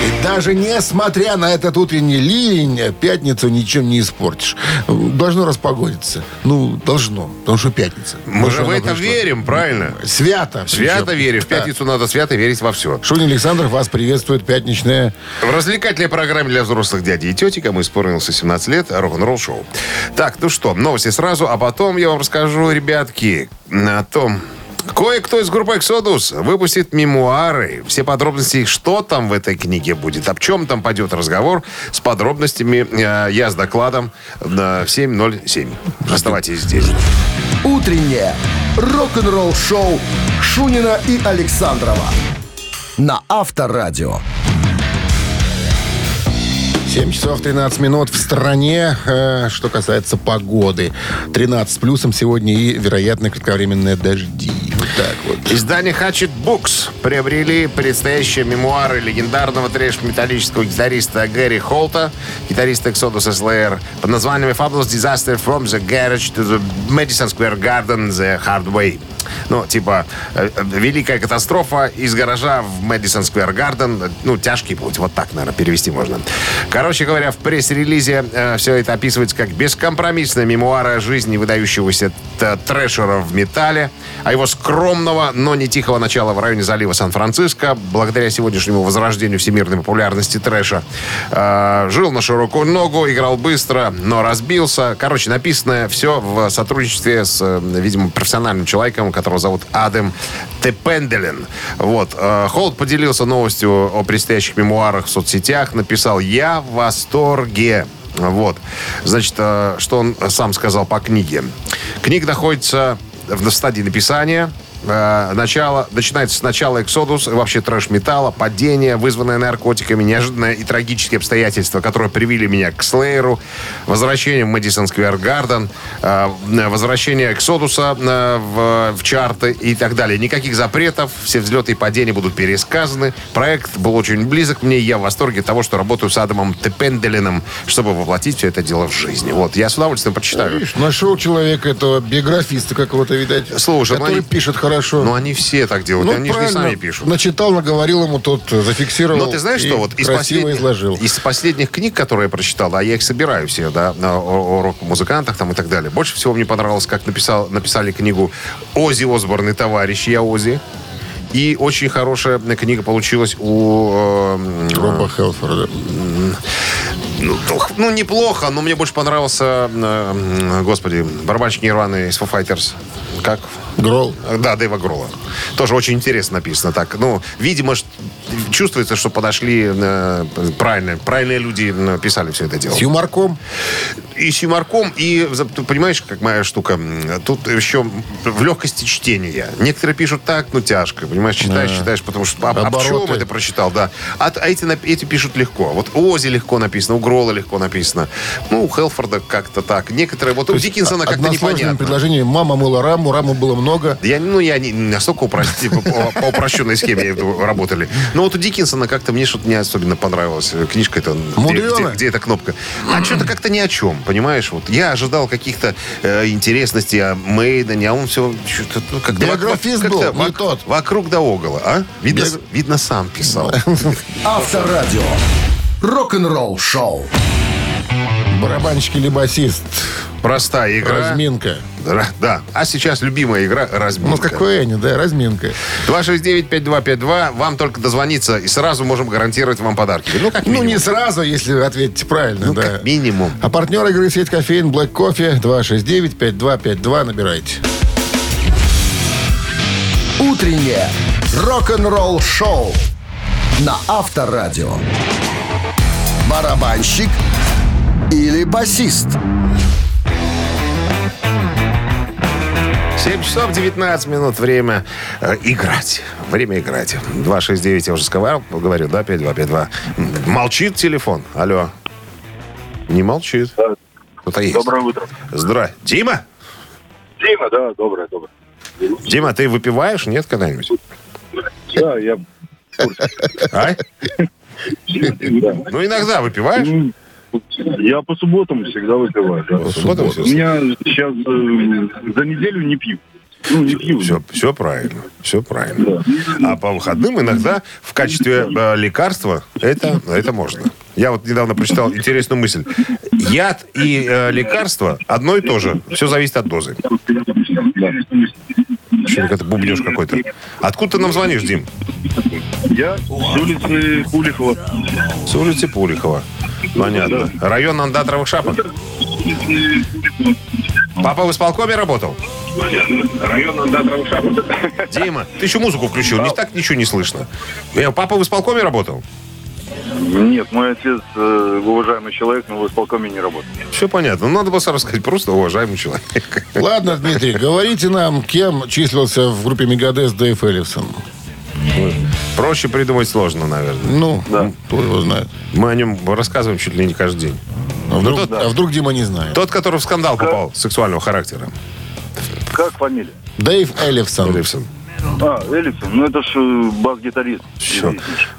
И даже несмотря на этот утренний ливень, пятницу ничем не испортишь. Должно распогодиться. Ну, должно, потому что пятница. Мы же в это пришла. верим, правильно? Свято. Свято причем. верим. В Да. пятницу надо свято верить во все. Шунин Александров вас приветствует. Пятничная. В развлекательной программе для взрослых дядей и тети, кому исполнился 17 лет, рок-н-ролл шоу. Так, ну что, новости сразу, а потом я вам расскажу, ребятки, о том, Кое-кто из группы Exodus выпустит мемуары. Все подробности, что там в этой книге будет, об чем там пойдет разговор, с подробностями э, я с докладом на 7.07. Оставайтесь здесь. «Утреннее рок-н-ролл-шоу» Шунина и Александрова на Авторадио. 7 часов 13 минут в стране. Э, что касается погоды. 13 с плюсом сегодня и, вероятно, кратковременные дожди. Вот так вот. Издание Hatchet Books приобрели предстоящие мемуары легендарного трэш-металлического гитариста Гэри Холта, гитариста Exodus Slayer, под названием Fabulous Disaster from the Garage to the Madison Square Garden the Hard Way. Ну, типа, э, э, великая катастрофа из гаража в Мэдисон Сквер Гарден. Ну, тяжкий путь. Вот так, наверное, перевести можно. Короче говоря, в пресс-релизе э, все это описывается как бескомпромиссная мемуара жизни выдающегося трэшера в металле, а его скромного, но не тихого начала в районе залива Сан-Франциско, благодаря сегодняшнему возрождению всемирной популярности трэша. Э, жил на широкую ногу, играл быстро, но разбился. Короче, написано все в сотрудничестве с, э, видимо, профессиональным человеком, которого зовут Адам Тепенделен. Вот. Э, Холд поделился новостью о предстоящих мемуарах в соцсетях. Написал «Я в восторге». Вот. Значит, э, что он сам сказал по книге. Книга находится в стадии написания. Э, Начало, начинается с начала Эксодус, вообще трэш-металла, падение, вызванное наркотиками, неожиданное и трагические обстоятельства, которые привели меня к Слееру, возвращение в Мэдисон Сквер Гарден, э, возвращение Эксодуса э, в, в чарты и так далее. Никаких запретов, все взлеты и падения будут пересказаны. Проект был очень близок мне, и я в восторге того, что работаю с Адамом Тепенделином, чтобы воплотить все это дело в жизни. Вот, я с удовольствием прочитаю. Видишь, нашел человека этого биографиста какого-то, видать. Слушай, ну который они- пишет хорошо. Ну, они все так делают, Ну, они же не правильно. сами пишут. Начитал, наговорил ему, тот зафиксировал. Но ты знаешь, что вот из, последних- изложил. из последних книг, которые я прочитал, а я их собираю все, да, на- о, о рок-музыкантах там и так далее. Больше всего мне понравилось, как написал, написали книгу Ози Осборн и товарищ Я Ози. И очень хорошая книга получилась у... э, Роба Хелфорда. ну, ну, ну, неплохо, но мне больше понравился, э, господи, барабанщик Нирваны из Foo Fighters. Как? Грол. Да, Дэйва Грола. Тоже очень интересно написано так. Ну, видимо, чувствуется, что подошли э, правильные, правильные люди писали все это дело. С юморком. И с юморком, и, понимаешь, как моя штука, тут еще в легкости чтения. Некоторые пишут так, ну, тяжко, понимаешь, читаешь, читаешь, потому что а, об чем это прочитал, да. А, а эти, эти пишут легко. Вот у Ози легко написано, у Грола легко написано. Ну, у Хелфорда как-то так. Некоторые, вот у Диккенсона как-то непонятно. предложением. Мама мыла раму, раму было много. Я, ну, я не не настолько упрости- по, по упрощенной схеме работали. Но вот у Диккенсона как-то мне что-то не особенно понравилось. Книжка это... где-. Где, где эта кнопка? А что-то как-то ни о чем, понимаешь? Вот я ожидал каких-то э, интересностей о Мейдене, а он все... ну, как-то Биографист был, не тот. Вокруг да около, а? Видно, Без- видно сам писал. Авторадио. Рок-н-ролл-шоу. Барабанщик или басист. Простая игра. Разминка. Да, Да. А сейчас любимая игра «Разминка». Ну, какой они, да, разминка. 269-5252. Вам только дозвониться, и сразу можем гарантировать вам подарки. Ну, как Ну, минимум. не сразу, если вы ответите правильно, Ну, да. как минимум. А партнер игры сеть кофеин Black Coffee 269-5252 набирайте. Утреннее рок-н-ролл-шоу на Авторадио. Барабанщик или басист? 7 часов 19 минут. Время э, играть. Время играть. 269, я уже сказал, говорю, да, 5252. М, Молчит телефон. Алло. Не молчит. Да. Кто-то есть. Доброе утро. Здравствуй. Дима? Дима, да, доброе, доброе. Дима, ты выпиваешь? Нет когда-нибудь? Да, я... А? Ну, иногда выпиваешь? Я по субботам всегда выпиваю. да. По субботам У меня сейчас э, за неделю не пью. Ну, не пью. Все, все правильно, все правильно. А по выходным иногда в качестве э, лекарства это, это можно. Я вот недавно прочитал интересную мысль. Яд и э, лекарство одно и то же. Все зависит от дозы. Что это бубнеж какой-то. Откуда ты нам звонишь, Дим? Я с улицы Куликова. С улицы Пулихова. Понятно. Район андатровых шапок. Папа в исполкоме работал? Район Андатровых шапок. Дима, ты еще музыку включил, не так ничего не слышно. Э, Папа в исполкоме работал? Нет, мой отец э, уважаемый человек, но в исполкоме не работает. Все понятно. Ну, надо было сразу сказать, просто уважаемый человек. Ладно, Дмитрий, говорите нам, кем числился в группе Мегадес Дэйв Эллифсон. Проще придумать сложно, наверное. Ну, кто его знает. Мы о нем рассказываем чуть ли не каждый день. А вдруг, тот- а вдруг Дима не знает? Тот, который в скандал попал сексуального характера. Как фамилия? Дэйв Эллифсон. Эллифсон. А, Эллисон, ну это ж э, бас-гитарист. Все.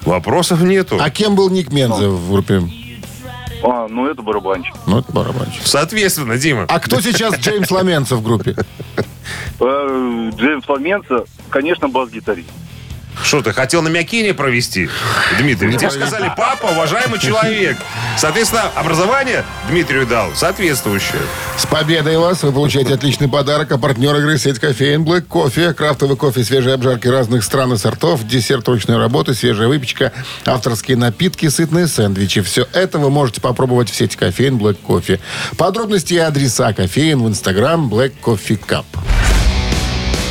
Вопросов нету. А кем был Ник Мензе в группе? А, ну это барабанщик. Ну, это барабанщик. Соответственно, Дима. А кто сейчас Джеймс Ламенцев в группе? Э, Джеймс Ламенца, конечно, бас-гитарист. Что ты, хотел на Мякине провести, Дмитрий? Тебе сказали, папа, уважаемый человек. Соответственно, образование Дмитрию дал соответствующее. С победой вас! Вы получаете отличный подарок. А партнер игры сеть кофеин Black Кофе. Крафтовый кофе, свежие обжарки разных стран и сортов, десерт ручной работы, свежая выпечка, авторские напитки, сытные сэндвичи. Все это вы можете попробовать в сети кофеин Black Кофе. Подробности и адреса кофеин в инстаграм Black Coffee Cup.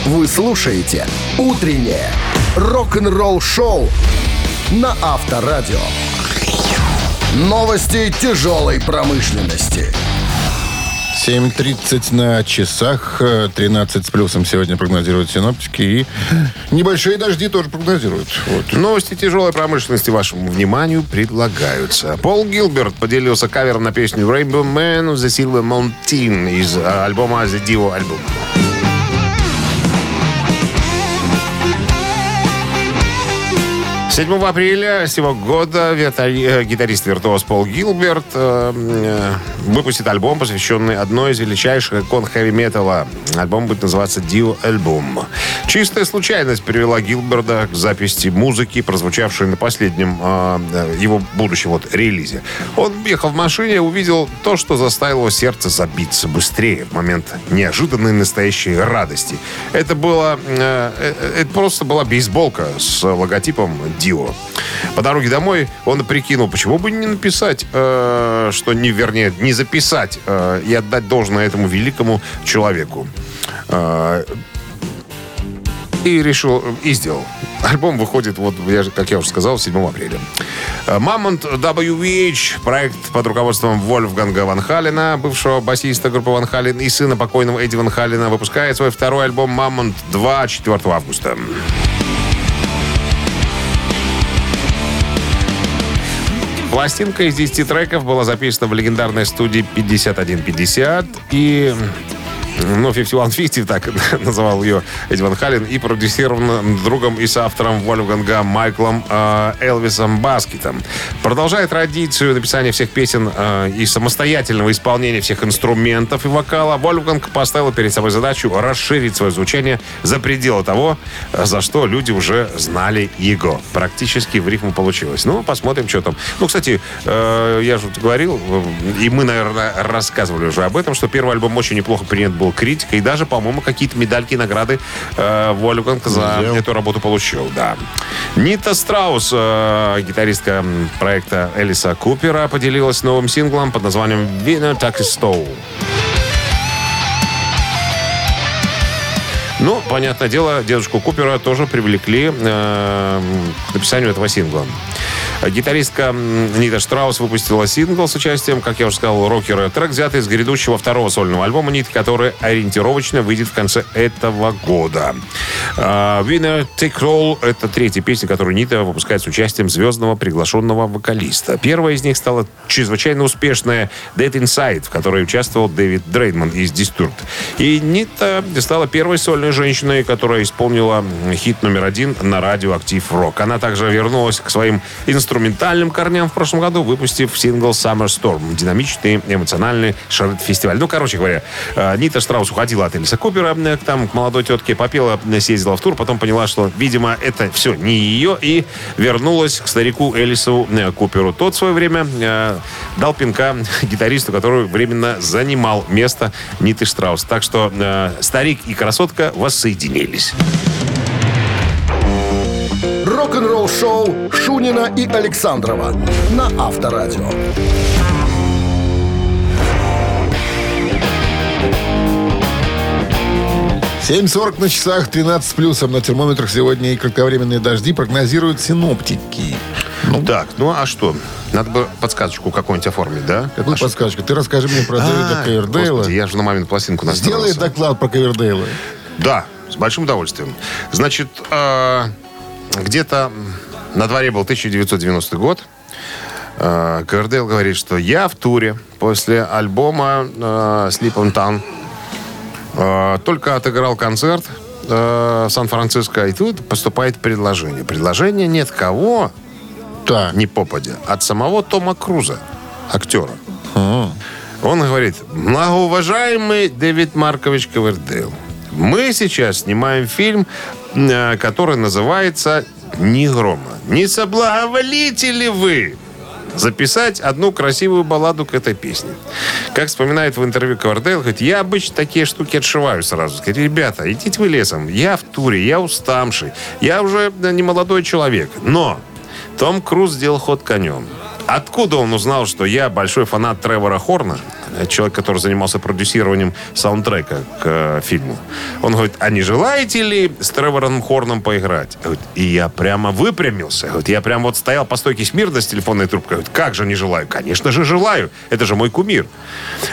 Вы слушаете «Утреннее рок-н-ролл шоу на Авторадио. Новости тяжелой промышленности. 7.30 на часах, э, 13 с плюсом сегодня прогнозируют синоптики. И небольшие дожди тоже прогнозируют. Вот. Новости тяжелой промышленности вашему вниманию предлагаются. Пол Гилберт поделился кавером на песню Rainbow Man of the Silver Mountain из э, альбома The Dio альбома. 7 апреля сего года э, гитарист-виртуоз Пол Гилберт э, э, выпустит альбом, посвященный одной из величайших икон хэви-металла. Альбом будет называться «Dio Album». Чистая случайность привела Гилберда к записи музыки, прозвучавшей на последнем его будущем вот релизе. Он ехал в машине, и увидел то, что заставило его сердце забиться быстрее в момент неожиданной настоящей радости. Это было... Это просто была бейсболка с логотипом Dio Дио. По дороге домой он прикинул, почему бы не написать, э, что не, вернее, не записать э, и отдать должное этому великому человеку. Э, и решил, и сделал. Альбом выходит, вот, я, как я уже сказал, 7 апреля. Э, Мамонт WVH, проект под руководством Вольфганга Ван Халена, бывшего басиста группы Ван Хален и сына покойного Эдди Ван Халена, выпускает свой второй альбом «Мамонт 2» 4 августа. Пластинка из 10 треков была записана в легендарной студии 5150 и ну, 5150, так называл ее Эдди Ван Хален, и продюсирована другом и соавтором Вольфганга Майклом э, Элвисом Баскетом. Продолжает традицию написания всех песен э, и самостоятельного исполнения всех инструментов и вокала. Вольфганг поставил перед собой задачу расширить свое звучание за пределы того, за что люди уже знали его. Практически в рифму получилось. Ну, посмотрим, что там. Ну, кстати, э, я же говорил, э, и мы, наверное, рассказывали уже об этом, что первый альбом очень неплохо принят был критикой, и даже, по-моему, какие-то медальки и награды э, Вольфганг за Взял. эту работу получил, да. Нита Страус, э, гитаристка проекта Элиса Купера, поделилась новым синглом под названием «Winner Taxi Stole». Ну, понятное дело, дедушку Купера тоже привлекли э, к написанию этого сингла. Гитаристка Нита Штраус выпустила сингл с участием, как я уже сказал, рокера. Трек взятый из грядущего второго сольного альбома Ниты, который ориентировочно выйдет в конце этого года. А, Winner Take Roll — это третья песня, которую Нита выпускает с участием звездного приглашенного вокалиста. Первая из них стала чрезвычайно успешная Dead Inside, в которой участвовал Дэвид Дрейдман из Disturbed. И Нита стала первой сольной женщиной, которая исполнила хит номер один на радио «Актив Рок». Она также вернулась к своим инструментам инструментальным корням в прошлом году, выпустив сингл Summer Storm. Динамичный, эмоциональный фестиваль. Ну, короче говоря, э, Нита Штраус уходила от Элиса Купера э, там, к молодой тетке, попела, э, съездила в тур, потом поняла, что, видимо, это все не ее, и вернулась к старику Элису Куперу. Тот в свое время дал пинка гитаристу, который временно занимал место Ниты Штраус. Так что старик и красотка воссоединились рок-н-ролл шоу Шунина и Александрова на Авторадио. 7.40 на часах, 13 плюсом на термометрах сегодня и кратковременные дожди прогнозируют синоптики. Ну, так, ну а что? Надо бы подсказочку какую-нибудь оформить, да? Какую а подсказочку? Ты расскажи мне про Дэвида Ковердейла. я же на мамину пластинку настроился. Сделай доклад про Ковердейла. Да, с большим удовольствием. Значит, э, где-то на дворе был 1990 год. Э, Ковердейл говорит, что я в туре после альбома э, Sleep on Town Э, только отыграл концерт э, в Сан-Франциско, и тут поступает предложение. Предложение нет кого, да. не попадя, от самого Тома Круза, актера. А. Он говорит, многоуважаемый Дэвид Маркович Ковердейл, мы сейчас снимаем фильм, э, который называется «Ни грома». Не соблаговолите ли вы записать одну красивую балладу к этой песне. Как вспоминает в интервью Квардейл, говорит, я обычно такие штуки отшиваю сразу. Говорит, ребята, идите вы лесом, я в туре, я уставший, я уже не молодой человек. Но том Круз сделал ход конем. Откуда он узнал, что я большой фанат Тревора Хорна, человек, который занимался продюсированием саундтрека к э, фильму? Он говорит, а не желаете ли с Тревором Хорном поиграть? Говорит, и я прямо выпрямился. Говорит, я прямо вот стоял по стойке смирно с телефонной трубкой. Говорит, как же не желаю? Конечно же желаю. Это же мой кумир.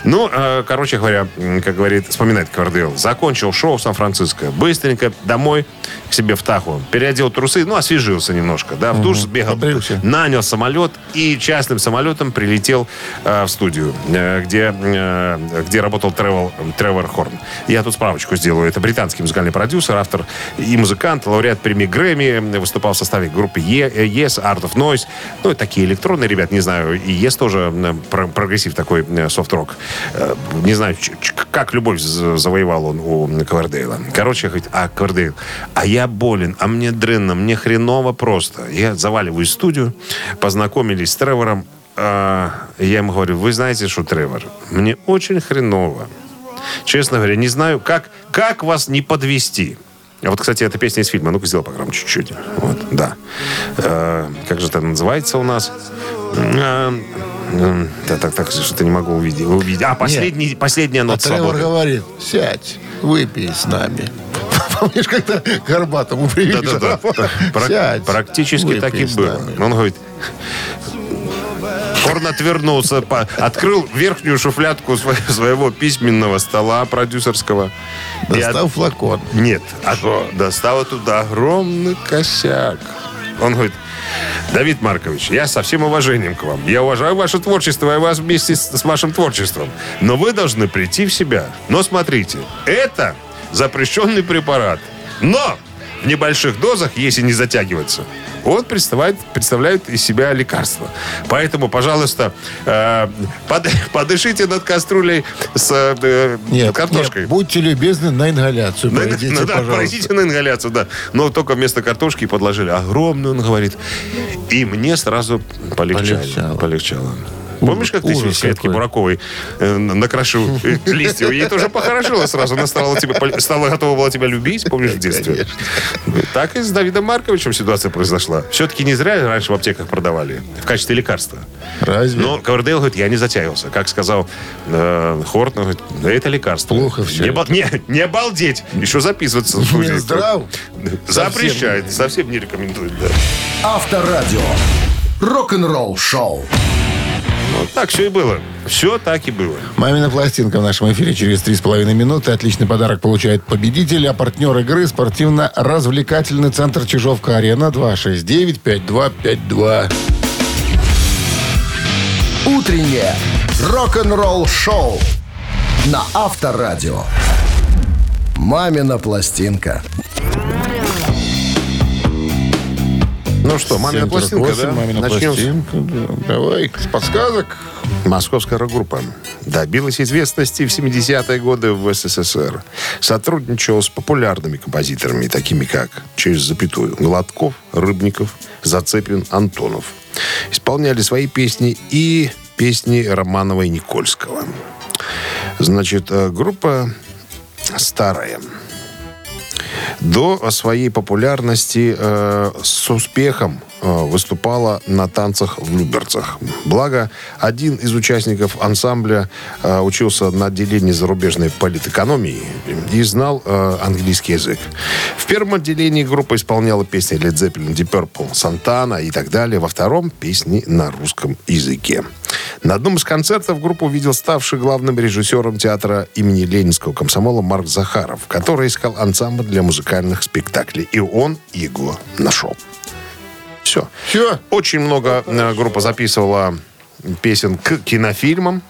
Ну, э, короче говоря, как говорит, вспоминает Квардейл, закончил шоу в Сан-Франциско. Быстренько домой к себе в Таху. Переодел трусы, ну, освежился немножко, да, в душ сбегал, Побрился. нанял самолет и частным самолетом прилетел э, в студию, э, где, э, где работал Тревор, Тревор Хорн. Я тут справочку сделаю. Это британский музыкальный продюсер, автор и музыкант, лауреат премии Грэмми, выступал в составе группы Yes, Art of Noise. Ну, такие электронные ребят, не знаю. И Yes тоже э, прогрессив такой, э, софт-рок. Э, не знаю, как любовь завоевал он у Ковердейла. Короче, говорит, а, Ковердейл, а я болен, а мне дрянно, мне хреново просто. Я заваливаю студию, познакомились с Тревором, я ему говорю, вы знаете, что, Тревор, мне очень хреново. Честно говоря, не знаю, как, как вас не подвести. А вот, кстати, эта песня из фильма. Ну-ка, сделай погромче чуть-чуть. Вот, да. Э, как же это называется у нас? Э, э, так, так, так, что-то не могу увидеть. увидеть. А, последний, Нет. последняя нота а свободы. говорит, сядь, выпей с нами. Помнишь, когда Горбатому привели? Да, да, да. Сядь, Практически так и было. Он говорит, Хорн отвернулся, открыл верхнюю шуфлядку своего письменного стола продюсерского. Достал от... флакон. Нет, а что? достал туда огромный косяк. Он говорит, Давид Маркович, я со всем уважением к вам. Я уважаю ваше творчество и вас вместе с, с вашим творчеством. Но вы должны прийти в себя. Но смотрите, это запрещенный препарат. Но в небольших дозах, если не затягиваться, он представляет, представляет из себя лекарство. Поэтому, пожалуйста, э, под, подышите над кастрюлей с э, нет, картошкой. Нет, будьте любезны на ингаляцию. На, пройдите, ну, да, пройдите на ингаляцию, да. Но только вместо картошки подложили огромную, он говорит. И мне сразу полегчало. Полегчало. полегчало. Помнишь, как ты Светке Бураковой э, э, листья? Ей тоже похорошило сразу. Она стала, тебя, стала готова была тебя любить, помнишь, в детстве? Конечно. Так и с Давидом Марковичем ситуация произошла. Все-таки не зря раньше в аптеках продавали в качестве лекарства. Разве? Но Ковердейл говорит, я не затягивался. Как сказал э, Хортон, говорит, да это лекарство. Плохо все. Не, не, не обалдеть. Еще записываться. Не здрав. Запрещает. Совсем, совсем не рекомендует. Да. Авторадио. Рок-н-ролл шоу. Вот так все и было. Все так и было. Мамина пластинка в нашем эфире через 3,5 минуты. Отличный подарок получает победитель, а партнер игры спортивно-развлекательный центр Чижовка-Арена 269-5252. Утреннее рок-н-ролл шоу на Авторадио. Мамина пластинка. Ну что, «Мамина пластинка», 7.48, да? «Мамина Начнем с- пластинка». да. Давай, с подсказок. Московская рок-группа добилась известности в 70-е годы в СССР. Сотрудничала с популярными композиторами, такими как, через запятую, Гладков, Рыбников, Зацепин, Антонов. Исполняли свои песни и песни Романова и Никольского. Значит, э, группа старая. До своей популярности э, с успехом выступала на танцах в Люберцах. Благо, один из участников ансамбля э, учился на отделении зарубежной политэкономии и знал э, английский язык. В первом отделении группа исполняла песни Led Zeppelin, Deep Purple, Santana и так далее. Во втором – песни на русском языке. На одном из концертов группу увидел ставший главным режиссером театра имени Ленинского комсомола Марк Захаров, который искал ансамбль для музыкальных спектаклей. И он его нашел. Все. Все. Очень много э, группа записывала песен к кинофильмам.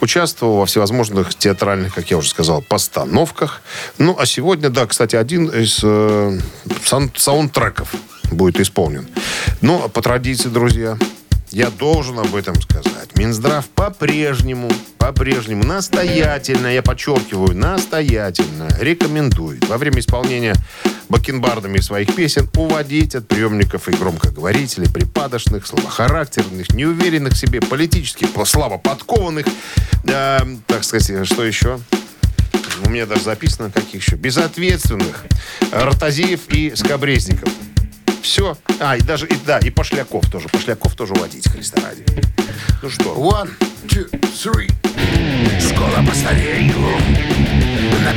Участвовал во всевозможных театральных, как я уже сказал, постановках. Ну, а сегодня, да, кстати, один из э, саундтреков будет исполнен. Но по традиции, друзья, я должен об этом сказать. Минздрав по-прежнему, по-прежнему настоятельно, я подчеркиваю, настоятельно рекомендует во время исполнения бакенбардами своих песен уводить от приемников и громкоговорителей припадочных, слабохарактерных, неуверенных в себе, политически слабо подкованных, э, так сказать, что еще? У меня даже записано, каких еще? Безответственных, ротозеев и скобрезников. Все. А, и даже, и, да, и Пошляков тоже. Пошляков тоже уводить, Христа ради. Ну что? One, two, three. Скоро постарею, на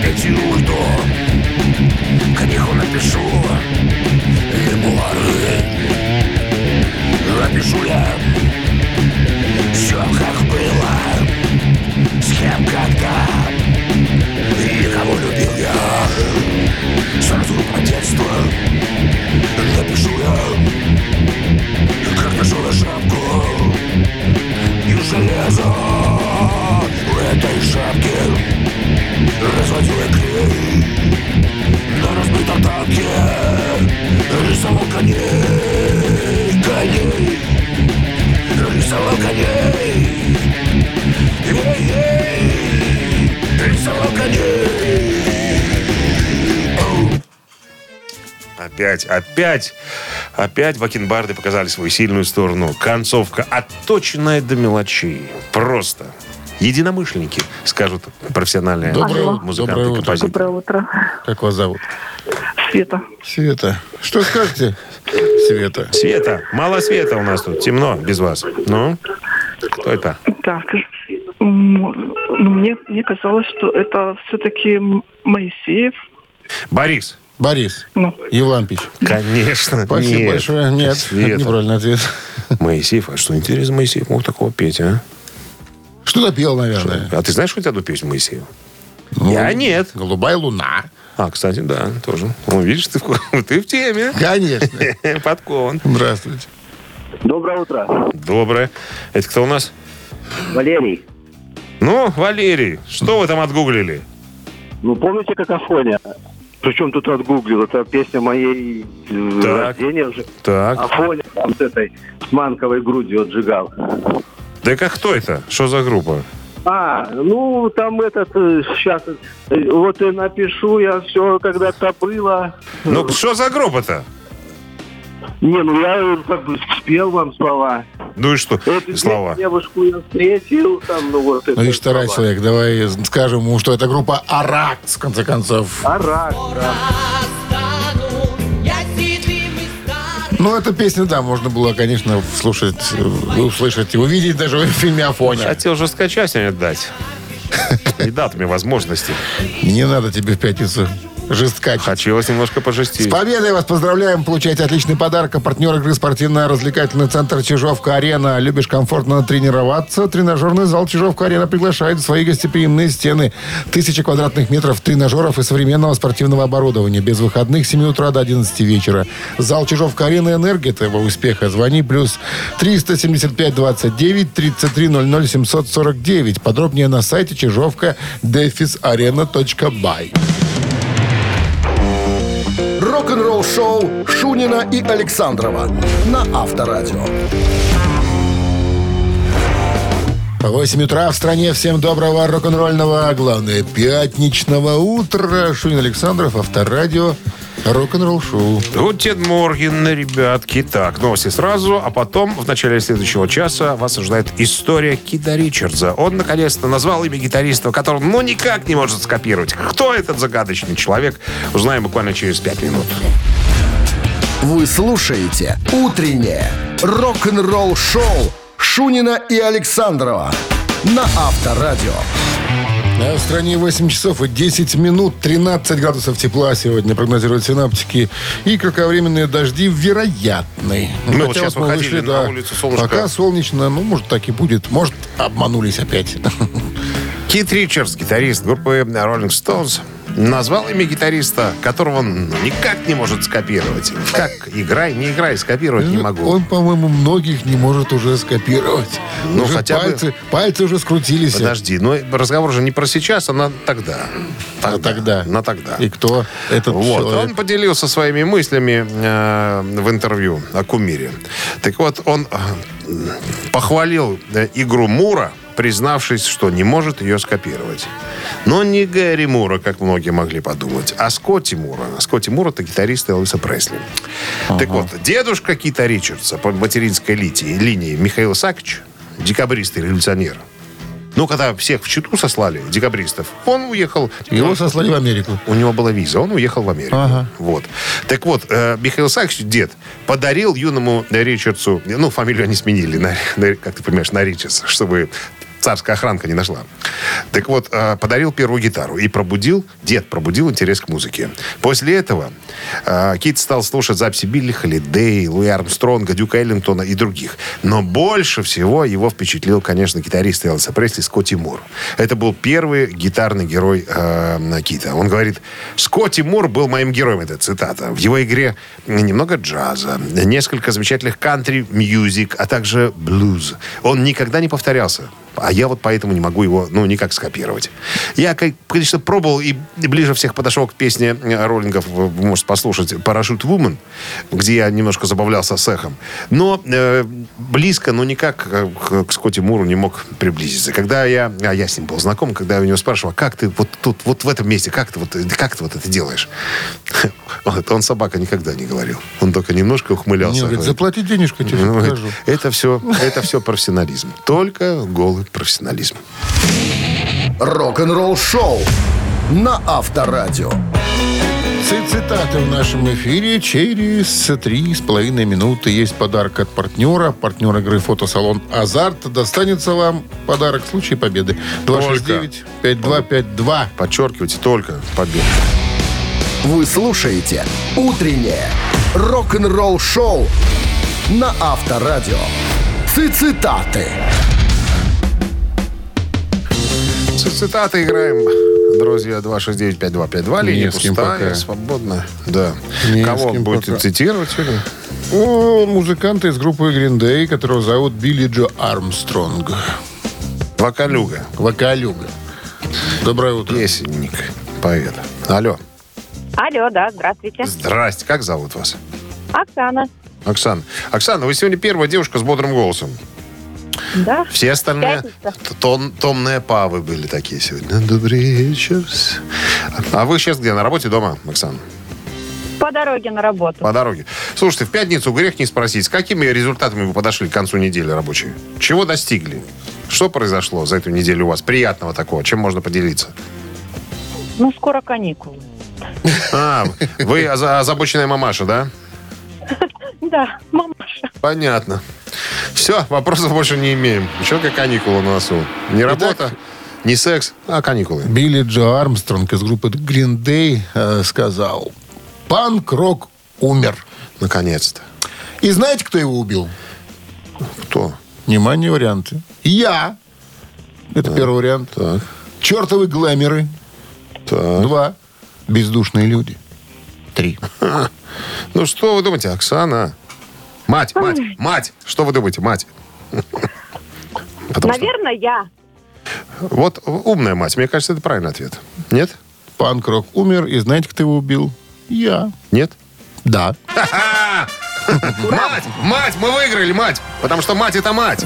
Опять, опять, бакенбарды показали свою сильную сторону. Концовка отточенная до мелочей. Просто. Единомышленники, скажут профессиональные Доброе, музыканты, доброе утро. композиторы. Доброе утро. Как вас зовут? Света. Света. Что скажете, Света? Света, мало света у нас тут, темно без вас. Ну, кто это? Так, ну, мне, мне казалось, что это все-таки Моисеев. Борис. Борис Ну, Евлампич. Конечно. Спасибо Нет. большое. Нет, Света. это неправильный ответ. Моисеев. А что интересно, Моисеев мог такого петь, а? Что-то пел, наверное. А ты знаешь хоть одну песню Моисеева? Ну, Я нет. Голубая луна. А, кстати, да, тоже. Ну, видишь, ты в, ты в теме. Конечно. Подкован. Здравствуйте. Доброе утро. Доброе. Это кто у нас? Валерий. Ну, Валерий, что вы там отгуглили? Ну, помните какофония? Причем тут отгуглил, это песня моей э, Так. рождения уже. Так. Афоня там с этой с манковой грудью отжигал. Да как кто это? Что за группа? А, ну, там этот, сейчас, вот и напишу я все, когда-то было. Ну, что за группа-то? Не, ну я э, как бы спел вам слова. Ну и что? Эту Слова. девушку я встретил, там, ну вот это. Ну, видишь, старый слова. человек. Давай скажем ему, что это группа Аракс, в конце концов. Арак, да. Ну, эту песню, да, можно было, конечно, слушать, э, услышать и увидеть даже в фильме «Афоня». Хотел же скачать, а не дать. И датами возможности. Не надо тебе в пятницу жесткать. Хотелось немножко С пожестить. победой вас поздравляем. Получайте отличный подарок. А партнер игры спортивно-развлекательный центр «Чижовка-арена». Любишь комфортно тренироваться? Тренажерный зал «Чижовка-арена» приглашает в свои гостеприимные стены. Тысяча квадратных метров тренажеров и современного спортивного оборудования. Без выходных с 7 утра до 11 вечера. Зал «Чижовка-арена» «Энергия» твоего успеха. Звони плюс 375 29 33 00 749. Подробнее на сайте чижовка-арена.бай. Рок-н-ролл-шоу Шунина и Александрова на Авторадио. 8 утра в стране. Всем доброго рок-н-ролльного, а главное, пятничного утра. Шунин Александров, Авторадио, рок-н-ролл шоу. Guten Morgen, ребятки. Так, новости сразу, а потом в начале следующего часа вас ожидает история Кита Ричардса. Он, наконец-то, назвал имя гитариста, которого ну никак не может скопировать. Кто этот загадочный человек, узнаем буквально через пять минут. Вы слушаете «Утреннее рок-н-ролл-шоу» Шунина и Александрова на Авторадио. А в стране 8 часов и 10 минут, 13 градусов тепла сегодня прогнозируют синаптики. И кратковременные дожди вероятны. Мы вот Хотя сейчас мы выходили вышли, на да, улицу, солнышко. Пока солнечно, ну, может, так и будет. Может, обманулись опять. Кит Ричардс, гитарист группы Rolling Stones, назвал имя гитариста, которого он никак не может скопировать. Как играй, не играй, скопировать не могу. Он, по-моему, многих не может уже скопировать. Ну, Уже хотя бы- пальцы, пальцы уже скрутились. Подожди, но разговор же не про сейчас, а на тогда. А тогда? На тогда. И кто этот Вот, человек? он поделился своими мыслями э, в интервью о кумире. Так вот, он э, похвалил э, игру Мура, признавшись, что не может ее скопировать. Но не Гэри Мура, как многие могли подумать, а Скотти Мура. Скотти Мур это гитарист Элвиса Пресли. Так вот, дедушка Кита Ричардса по материнской линии, линии Михаил Сакич, декабрист и революционер. Ну, когда всех в Читу сослали, декабристов, он уехал... Его сослали в Америку. У него была виза, он уехал в Америку. Ага. Вот. Так вот, э, Михаил Саакович, дед, подарил юному Ричардсу, ну, фамилию они сменили, на, на- как ты понимаешь, на Ричардс, чтобы царская охранка не нашла. Так вот, э, подарил первую гитару и пробудил, дед пробудил интерес к музыке. После этого э, Кит стал слушать записи Билли Холидей, Луи Армстронга, Дюка Эллингтона и других. Но больше всего его впечатлил, конечно, гитарист Элвиса Пресли Скотти Мур. Это был первый гитарный герой э, Кита. Он говорит, Скотти Мур был моим героем, это цитата. В его игре немного джаза, несколько замечательных кантри-мьюзик, а также блюз. Он никогда не повторялся. А я вот поэтому не могу его, ну, никак скопировать. Я, конечно, пробовал и ближе всех подошел к песне э, роллингов, вы можете послушать, «Парашют Вумен», где я немножко забавлялся с эхом. Но э, близко, но никак э, к, к Скотти Муру не мог приблизиться. Когда я, а я с ним был знаком, когда я у него спрашивал, как ты вот тут, вот в этом месте, как ты вот, как ты вот это делаешь? Он, собака никогда не говорил. Он только немножко ухмылялся. Не, говорит, заплати денежку, тебе ну, покажу. это все, это все профессионализм. Только голый профессионализм. Рок-н-ролл-шоу на Авторадио. Ци- Цитаты в нашем эфире через три с половиной минуты. Есть подарок от партнера. Партнер игры фотосалон «Азарт». Достанется вам подарок в случае победы. 269-5252. Подчеркивайте, только победа. Вы слушаете «Утреннее рок-н-ролл-шоу» на Авторадио. Цитаты. С цитаты играем. Друзья, 269-5252. Линия Не с кем пустая, пока. свободно. Да. Не с Кого кем будете пока. цитировать сегодня? О, музыканта из группы Green Day, которого зовут Билли Джо Армстронг. Вокалюга. Вокалюга. Доброе утро. Песенник, поэт. Алло. Алло, да, здравствуйте. Здрасте. Как зовут вас? Оксана. Оксана. Оксана, вы сегодня первая девушка с бодрым голосом. Да? Все остальные тон, томные павы были такие сегодня. Добрый вечер. А вы сейчас где? На работе дома, Оксана? По дороге на работу. По дороге. Слушайте, в пятницу грех не спросить, с какими результатами вы подошли к концу недели рабочей? Чего достигли? Что произошло за эту неделю у вас? Приятного такого, чем можно поделиться? Ну, скоро каникулы. А, вы оза- озабоченная мамаша, да? Да, мамаша. Понятно. Все, вопросов больше не имеем. Еще как каникулы на носу. Не работа, не секс, а каникулы. Билли Джо Армстронг из группы Green Day э, сказал, панк-рок умер. Наконец-то. И знаете, кто его убил? Кто? Внимание, варианты. Я. Это первый вариант. Так, Чертовы глэмеры. так. Два. Бездушные люди. Три. Ну, что вы думаете, Оксана? Мать, мать, мать. Что вы думаете, мать? Потому что- Наверное, я. Вот умная мать. Мне кажется, это правильный ответ. Нет? Панк-рок умер. И знаете, кто его убил? Я. Нет? Да. Мать! Мать! Мы выиграли, мать! Потому что мать это мать.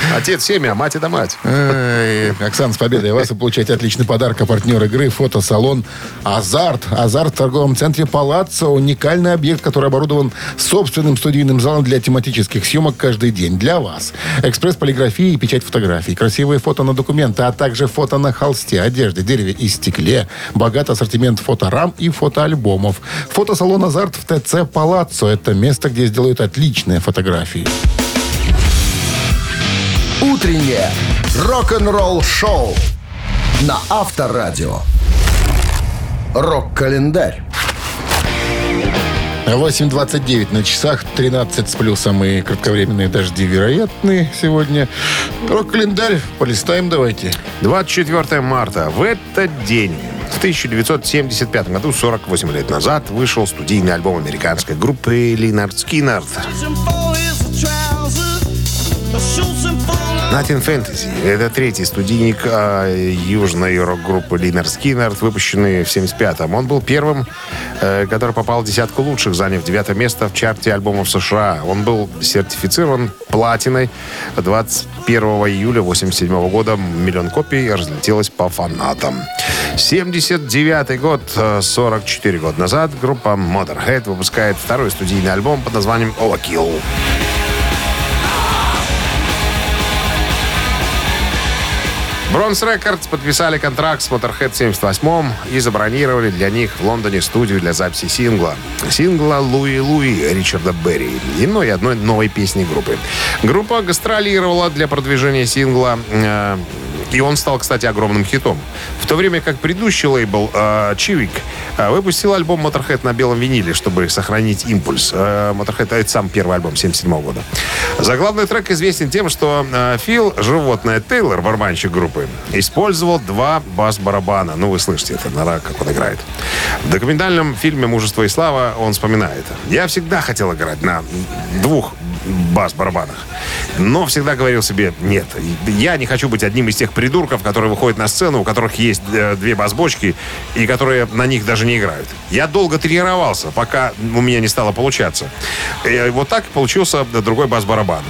Отец семя, а мать это мать. Эй, Оксана, с победой вас вы получаете отличный подарок. А партнер игры фотосалон «Азарт». «Азарт» в торговом центре «Палаццо». Уникальный объект, который оборудован собственным студийным залом для тематических съемок каждый день. Для вас. Экспресс-полиграфия и печать фотографий. Красивые фото на документы, а также фото на холсте, одежде, дереве и стекле. Богат ассортимент фоторам и фотоальбомов. Фотосалон «Азарт» в ТЦ «Палаццо». Это место, где сделают отличные фотографии. Утреннее рок-н-ролл-шоу на Авторадио. Рок-календарь. 8.29 на часах, 13 с плюсом и кратковременные дожди вероятны сегодня. Рок-календарь, полистаем давайте. 24 марта. В этот день, в 1975 году, 48 лет назад, вышел студийный альбом американской группы Линард Скиннерд. Nothing Fantasy. Это третий студийник э, южной рок-группы Линер Скиннерд, выпущенный в 75-м. Он был первым, э, который попал в десятку лучших, заняв девятое место в чарте альбомов США. Он был сертифицирован платиной 21 июля 87 года. Миллион копий разлетелось по фанатам. 79 год, э, 44 года назад, группа Motorhead выпускает второй студийный альбом под названием «Overkill». Бронз Рекордс подписали контракт с Motorhead в 78-м и забронировали для них в Лондоне студию для записи сингла. Сингла «Луи Луи» Ричарда Берри и ну, одной новой песни группы. Группа гастролировала для продвижения сингла э, и он стал, кстати, огромным хитом. В то время как предыдущий лейбл э, Чивик э, выпустил альбом Motorhead на белом виниле, чтобы сохранить импульс. Э, Motorhead это сам первый альбом 77 года. Заглавный трек известен тем, что э, Фил, животное Тейлор, барабанщик группы, использовал два бас-барабана. Ну, вы слышите это, наверное, как он играет. В документальном фильме «Мужество и слава» он вспоминает. «Я всегда хотел играть на двух бас-барабанах. Но всегда говорил себе, нет, я не хочу быть одним из тех придурков, которые выходят на сцену, у которых есть э, две бас-бочки, и которые на них даже не играют. Я долго тренировался, пока у меня не стало получаться. И вот так получился другой бас-барабан.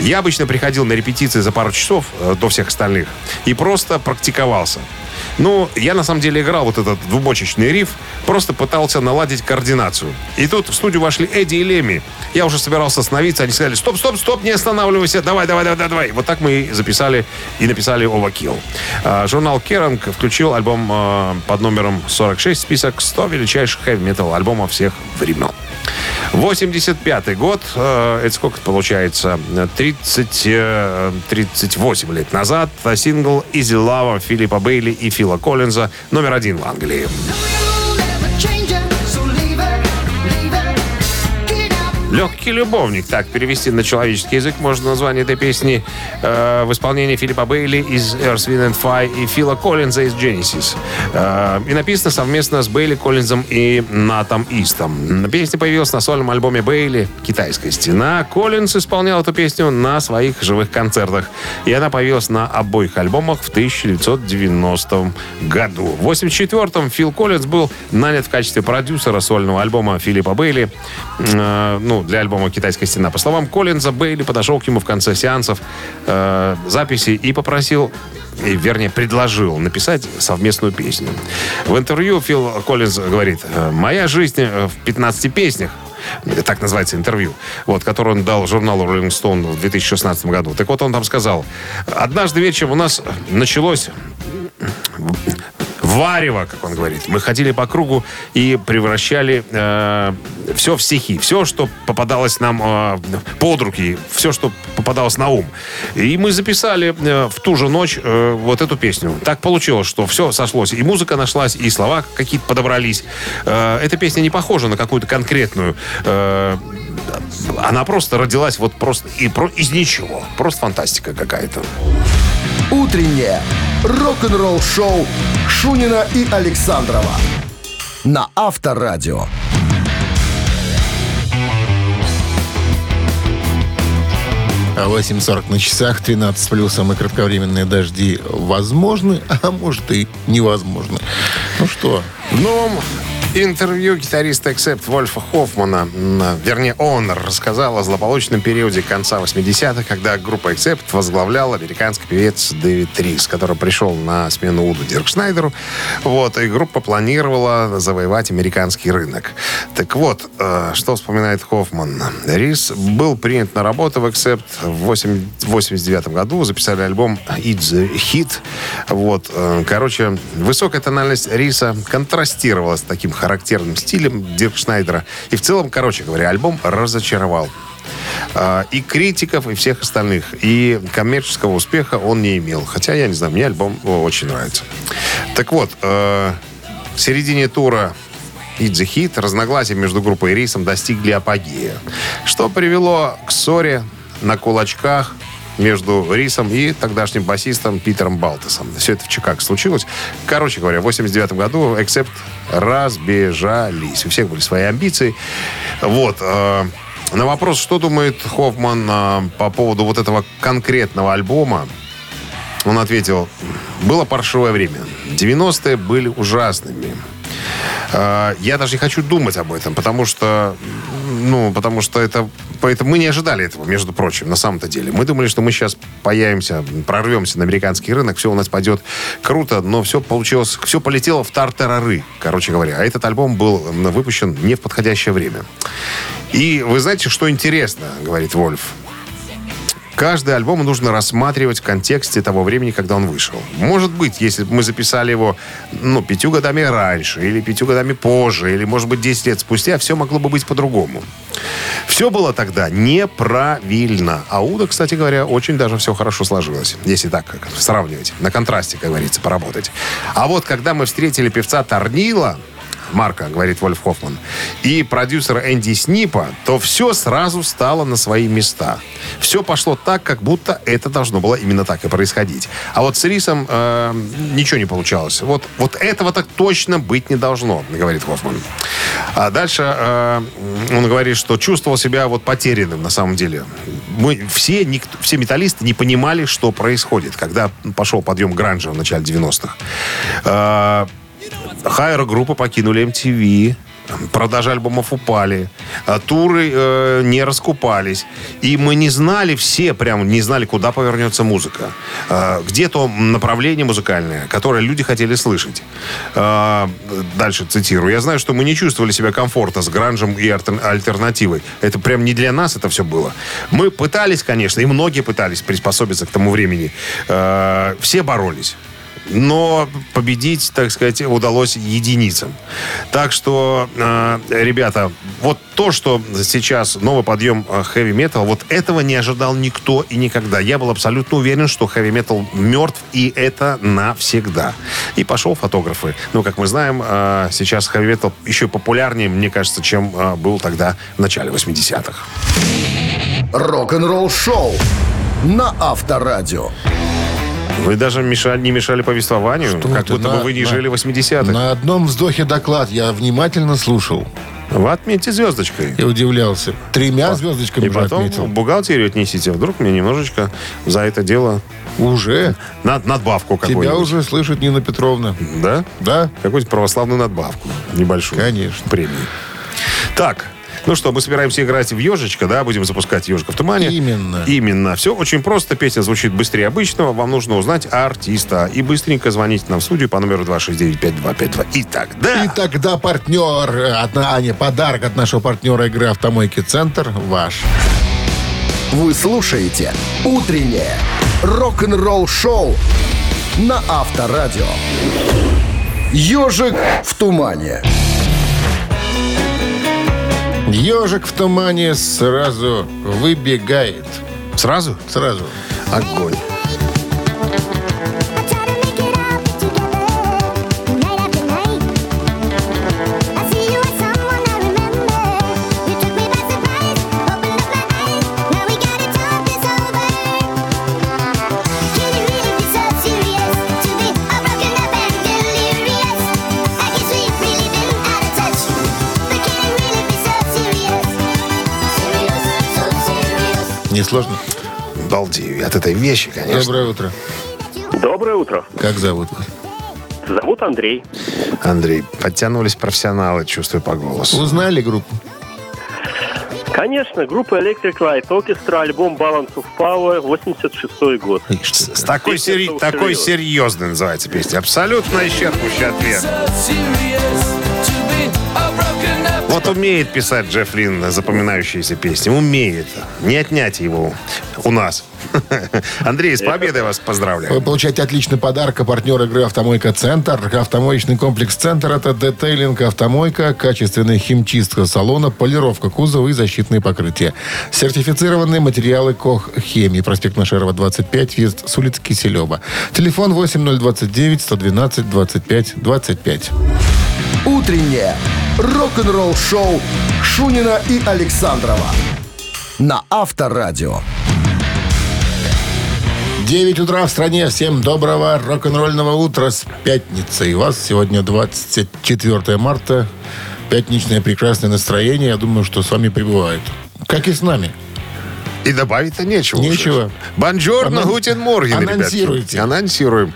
Я обычно приходил на репетиции за пару часов э, до всех остальных и просто практиковался. Ну, я на самом деле играл вот этот двубочечный риф, просто пытался наладить координацию. И тут в студию вошли Эдди и Леми. Я уже собирался остановиться, они сказали, стоп, стоп, стоп, не останавливайся, давай, давай, давай, давай. Вот так мы и записали и написали Overkill. А, журнал Керанг включил альбом а, под номером 46 список 100 величайших хэви-метал альбомов всех времен. 85 год, э, это сколько получается? 30, э, 38 лет назад. Сингл «Easy Love» Филиппа Бейли и Фила Коллинза номер один в Англии. Легкий любовник, так перевести на человеческий язык можно название этой песни э, в исполнении Филиппа Бейли из Earth, Wind and Fire и Фила Коллинза из Genesis. Э, и написано совместно с Бейли Коллинзом и Натом Истом. Песня появилась на сольном альбоме Бейли «Китайская стена». Коллинз исполнял эту песню на своих живых концертах. И она появилась на обоих альбомах в 1990 году. В 1984-м Фил Коллинз был нанят в качестве продюсера сольного альбома Филиппа Бейли. Э, ну, для альбома «Китайская стена». По словам Коллинза, Бейли подошел к нему в конце сеансов э, записи и попросил и, вернее, предложил написать совместную песню. В интервью Фил Коллинз говорит, «Моя жизнь в 15 песнях так называется интервью, вот, которое он дал журналу Rolling Stone в 2016 году. Так вот, он там сказал, однажды вечером у нас началось варево, как он говорит. Мы ходили по кругу и превращали э, все в стихи. Все, что попадалось нам э, под руки, все, что попадалось на ум. И мы записали э, в ту же ночь э, вот эту песню. Так получилось, что все сошлось. И музыка нашлась, и слова какие-то подобрались. Э, эта песня не похожа на какую-то конкретную. Э, она просто родилась вот просто и про, из ничего. Просто фантастика какая-то. Утреннее рок-н-ролл-шоу Шунина и Александрова на Авторадио. А 8.40 на часах, 13 с плюсом и кратковременные дожди возможны, а может и невозможны. Ну что, В новом Интервью гитариста Accept Вольфа Хоффмана, вернее, он рассказал о злополучном периоде конца 80-х, когда группа Accept возглавлял американский певец Дэвид Рис, который пришел на смену Уду Диркшнайдеру. Вот, и группа планировала завоевать американский рынок. Так вот, э, что вспоминает Хоффман. Рис был принят на работу в Accept в 89 году, записали альбом It's the Hit. Вот, э, короче, высокая тональность Риса контрастировала с таким характерным стилем Дирк Шнайдера. И в целом, короче говоря, альбом разочаровал. А, И критиков, и всех остальных. И коммерческого успеха он не имел. Хотя, я не знаю, мне альбом очень нравится. Так вот, э, в середине тура It's the Hit разногласия между группой и Рисом достигли апогея. Что привело к ссоре на кулачках между Рисом и тогдашним басистом Питером Балтесом. Все это в Чикаго случилось. Короче говоря, в 89 году Accept разбежались. У всех были свои амбиции. Вот. э, на вопрос, что думает Хоффман э, по поводу вот этого конкретного альбома, он ответил, было паршивое время. 90-е были ужасными. Э, Я даже не хочу думать об этом, потому что, ну, потому что это, поэтому мы не ожидали этого, между прочим, на самом-то деле. Мы думали, что мы сейчас появимся, прорвемся на американский рынок, все у нас пойдет круто, но все получилось, все полетело в тартарары, короче говоря. А этот альбом был выпущен не в подходящее время. И вы знаете, что интересно, говорит Вольф? Каждый альбом нужно рассматривать в контексте того времени, когда он вышел. Может быть, если бы мы записали его ну, пятью годами раньше, или пятью годами позже, или, может быть, 10 лет спустя, все могло бы быть по-другому. Все было тогда неправильно. А Уда, кстати говоря, очень даже все хорошо сложилось. Если так сравнивать. На контрасте, как говорится, поработать. А вот когда мы встретили певца Торнила, Марка, говорит Вольф Хоффман, и продюсера Энди Снипа, то все сразу стало на свои места. Все пошло так, как будто это должно было именно так и происходить. А вот с Рисом э, ничего не получалось. Вот, вот этого так точно быть не должно, говорит Хоффман. А дальше э, он говорит, что чувствовал себя вот потерянным на самом деле. Мы все, никто, все металлисты не понимали, что происходит, когда пошел подъем гранжа в начале 90-х. Э, Хайер-группы покинули MTV. Продажи альбомов упали. а Туры э, не раскупались. И мы не знали все, прям не знали, куда повернется музыка. Э, где то направление музыкальное, которое люди хотели слышать. Э, дальше цитирую. Я знаю, что мы не чувствовали себя комфортно с гранжем и альтер- альтернативой. Это прям не для нас это все было. Мы пытались, конечно, и многие пытались приспособиться к тому времени. Э, все боролись но победить, так сказать, удалось единицам. Так что, э, ребята, вот то, что сейчас новый подъем хэви метал, вот этого не ожидал никто и никогда. Я был абсолютно уверен, что хэви метал мертв, и это навсегда. И пошел фотографы. Ну, как мы знаем, э, сейчас хэви метал еще популярнее, мне кажется, чем э, был тогда в начале 80-х. Рок-н-ролл шоу на Авторадио. Вы даже мешали, не мешали повествованию, Что как ты, будто на- бы вы не на- жили 80-х. На одном вздохе доклад я внимательно слушал Вы отметьте звездочкой. и удивлялся. Тремя звездочками И потом отметил. бухгалтерию отнесите. Вдруг мне немножечко за это дело Уже? над, надбавку какую-нибудь. Тебя уже слышит Нина Петровна. Да? Да? Какую-нибудь православную надбавку. Небольшую. Конечно. Премию. Так, ну что, мы собираемся играть в ежечка, да? Будем запускать ежика в тумане. Именно. Именно. Все очень просто. Песня звучит быстрее обычного. Вам нужно узнать артиста. И быстренько звоните нам в студию по номеру 269-5252. Итак, да. И тогда партнер, от, а, не, подарок от нашего партнера игры «Автомойки Центр» ваш. Вы слушаете «Утреннее рок-н-ролл-шоу» на Авторадио. «Ежик в тумане». Ежик в тумане сразу выбегает. Сразу? Сразу. Огонь. Несложно? Балдею от этой вещи, конечно. Доброе утро. Доброе утро. Как зовут? Зовут Андрей. Андрей, подтянулись профессионалы, чувствую по голосу. Узнали группу? Конечно, группа Electric Light Orchestra, альбом Balance of Power, 86 год. С такой, сери- «So такой Serious». серьезной называется песня. Абсолютно исчерпывающий ответ. Вот умеет писать Джефф Лин запоминающиеся песни. Умеет. Не отнять его у нас. Андрей, с победой вас поздравляю. Вы получаете отличный подарок. А партнер игры «Автомойка Центр». Автомоечный комплекс «Центр» — это детейлинг «Автомойка», качественная химчистка салона, полировка кузова и защитные покрытия. Сертифицированные материалы «Кох Хемии». Проспект Нашерова, 25, въезд с улицы Киселева. Телефон 8029 112 25 25. Утреннее рок-н-ролл-шоу Шунина и Александрова на Авторадио. 9 утра в стране. Всем доброго рок-н-ролльного утра с пятницей. У вас сегодня 24 марта. Пятничное прекрасное настроение. Я думаю, что с вами пребывает. Как и с нами. И добавить-то нечего. Нечего. Бонжорно, Анон- гутен морген, ребятки. Анонсируйте. Анонсируем.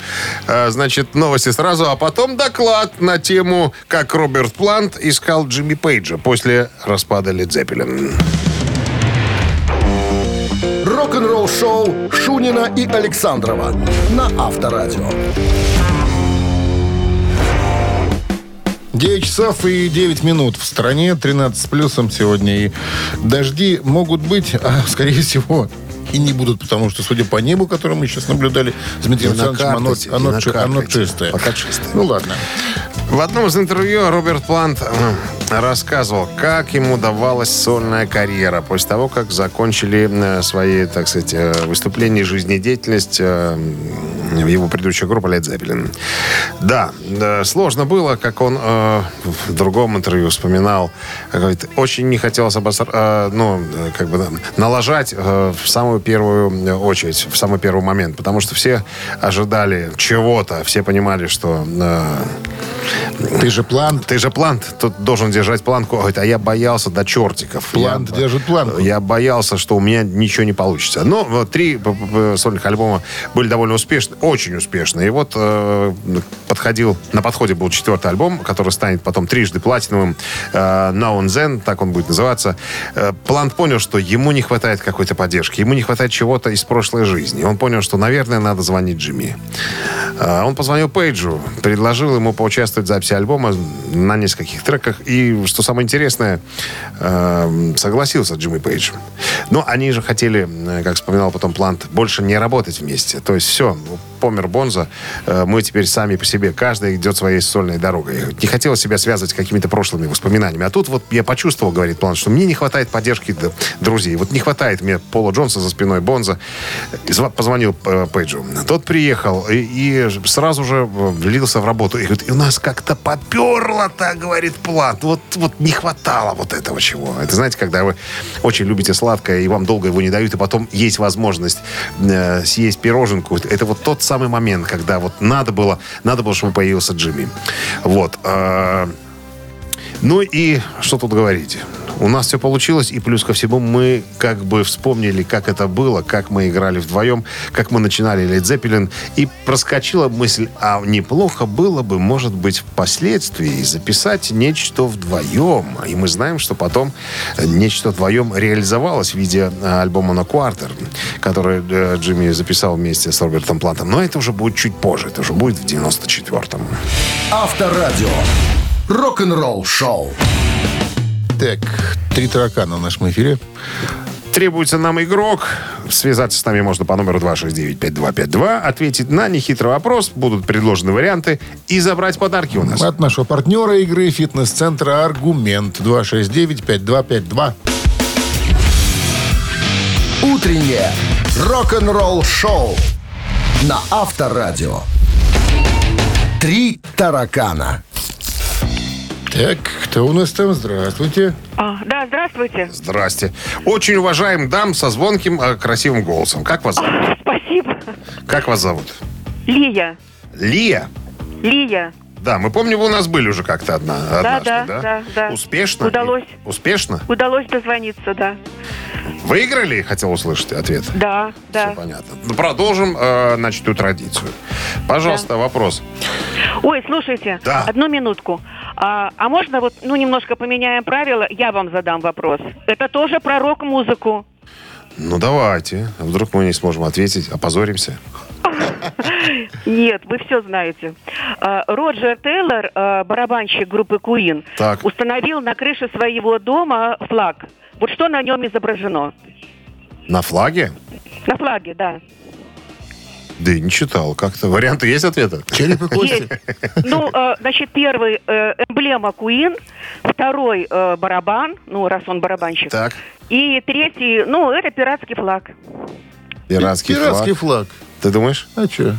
А, Значит, новости сразу, а потом доклад на тему, как Роберт Плант искал Джимми Пейджа после распада Лед Зеппелин. Рок-н-ролл-шоу Шунина и Александрова на Авторадио. 9 часов и 9 минут в стране, 13 с плюсом сегодня. И дожди могут быть, а скорее всего и не будут, потому что, судя по небу, которое мы сейчас наблюдали с Дмитрием Александровичем, оно, оно оно карточке. чистое. Пока чистое. Ну ладно. В одном из интервью Роберт Плант э, рассказывал, как ему давалась сольная карьера после того, как закончили э, свои, так сказать, э, выступления и жизнедеятельность его предыдущая группа Led Zeppelin. Да, сложно было, как он в другом интервью вспоминал. Говорит, очень не хотелось обоср- ну, как бы, налажать в самую первую очередь, в самый первый момент, потому что все ожидали чего-то, все понимали, что Ты же план. ты же плант, тут должен держать планку. Говорит, а я боялся до чертиков. Плант Я- держит планку. Я боялся, что у меня ничего не получится. Но вот три сольных альбома были довольно успешны, очень успешны. И вот э, подходил, на подходе был четвертый альбом, который станет потом трижды платиновым. Э, Now and Then, так он будет называться. Э, Плант понял, что ему не хватает какой-то поддержки, ему не хватает чего-то из прошлой жизни. Он понял, что, наверное, надо звонить Джимми. Э, Он позвонил Пейджу, предложил ему поучаствовать записи альбома на нескольких треках. И, что самое интересное, э, согласился Джимми Пейдж. Но они же хотели, э, как вспоминал потом Плант, больше не работать вместе. То есть все, помер Бонза, э, мы теперь сами по себе. Каждый идет своей сольной дорогой. Не хотелось себя связывать с какими-то прошлыми воспоминаниями. А тут вот я почувствовал, говорит Плант, что мне не хватает поддержки друзей. Вот не хватает мне Пола Джонса за спиной Бонза. Позвонил Пейджу. Тот приехал и, и сразу же э, влился в работу. И говорит, и у нас как-то поперло так, говорит Плант. Вот, вот не хватало вот этого чего. Это знаете, когда вы очень любите сладкое, и вам долго его не дают, и потом есть возможность э, съесть пироженку. Это вот тот самый момент, когда вот надо было, надо было, чтобы появился Джимми. Вот. Ну и что тут говорить? У нас все получилось, и плюс ко всему мы как бы вспомнили, как это было, как мы играли вдвоем, как мы начинали Led Zeppelin, и проскочила мысль, а неплохо было бы, может быть, впоследствии записать нечто вдвоем. И мы знаем, что потом нечто вдвоем реализовалось в виде э, альбома «На Quarter», который э, Джимми записал вместе с Робертом Плантом. Но это уже будет чуть позже, это уже будет в 94-м. Авторадио. Рок-н-ролл-шоу. Так, три таракана в нашем эфире. Требуется нам игрок. Связаться с нами можно по номеру 269-5252, ответить на нехитрый вопрос, будут предложены варианты и забрать подарки у нас. От нашего партнера игры фитнес-центра «Аргумент» 269-5252. Утреннее рок-н-ролл-шоу на Авторадио. Три таракана. Так, кто у нас там? Здравствуйте. А, да, здравствуйте. Здрасте. Очень уважаем дам со звонким, э, красивым голосом. Как вас зовут? Спасибо. Как вас зовут? Лия. Лия? Лия. Да, мы помним, вы у нас были уже как-то одна, однажды, да, да? да, да. Успешно? Удалось. Успешно? Удалось дозвониться, да. Выиграли? Хотел услышать ответ. Да, да. Все понятно. Ну, продолжим, э, значит, эту традицию. Пожалуйста, вопрос. Ой, слушайте, Да. одну минутку. А, а можно вот, ну, немножко поменяем правила? Я вам задам вопрос. Это тоже про рок-музыку. Ну, давайте. Вдруг мы не сможем ответить, опозоримся. Нет, вы все знаете. А, Роджер Тейлор, а, барабанщик группы Так. установил на крыше своего дома флаг. Вот что на нем изображено? На флаге? На флаге, да. Да и не читал. Как-то варианты есть ответа? Череп и кости. Есть. Ну, э, значит, первый э, эмблема Queen, второй э, барабан, ну, раз он барабанщик. Так. И третий, ну, это пиратский флаг. Пиратский, Пиратский флаг. флаг. Ты думаешь? А что?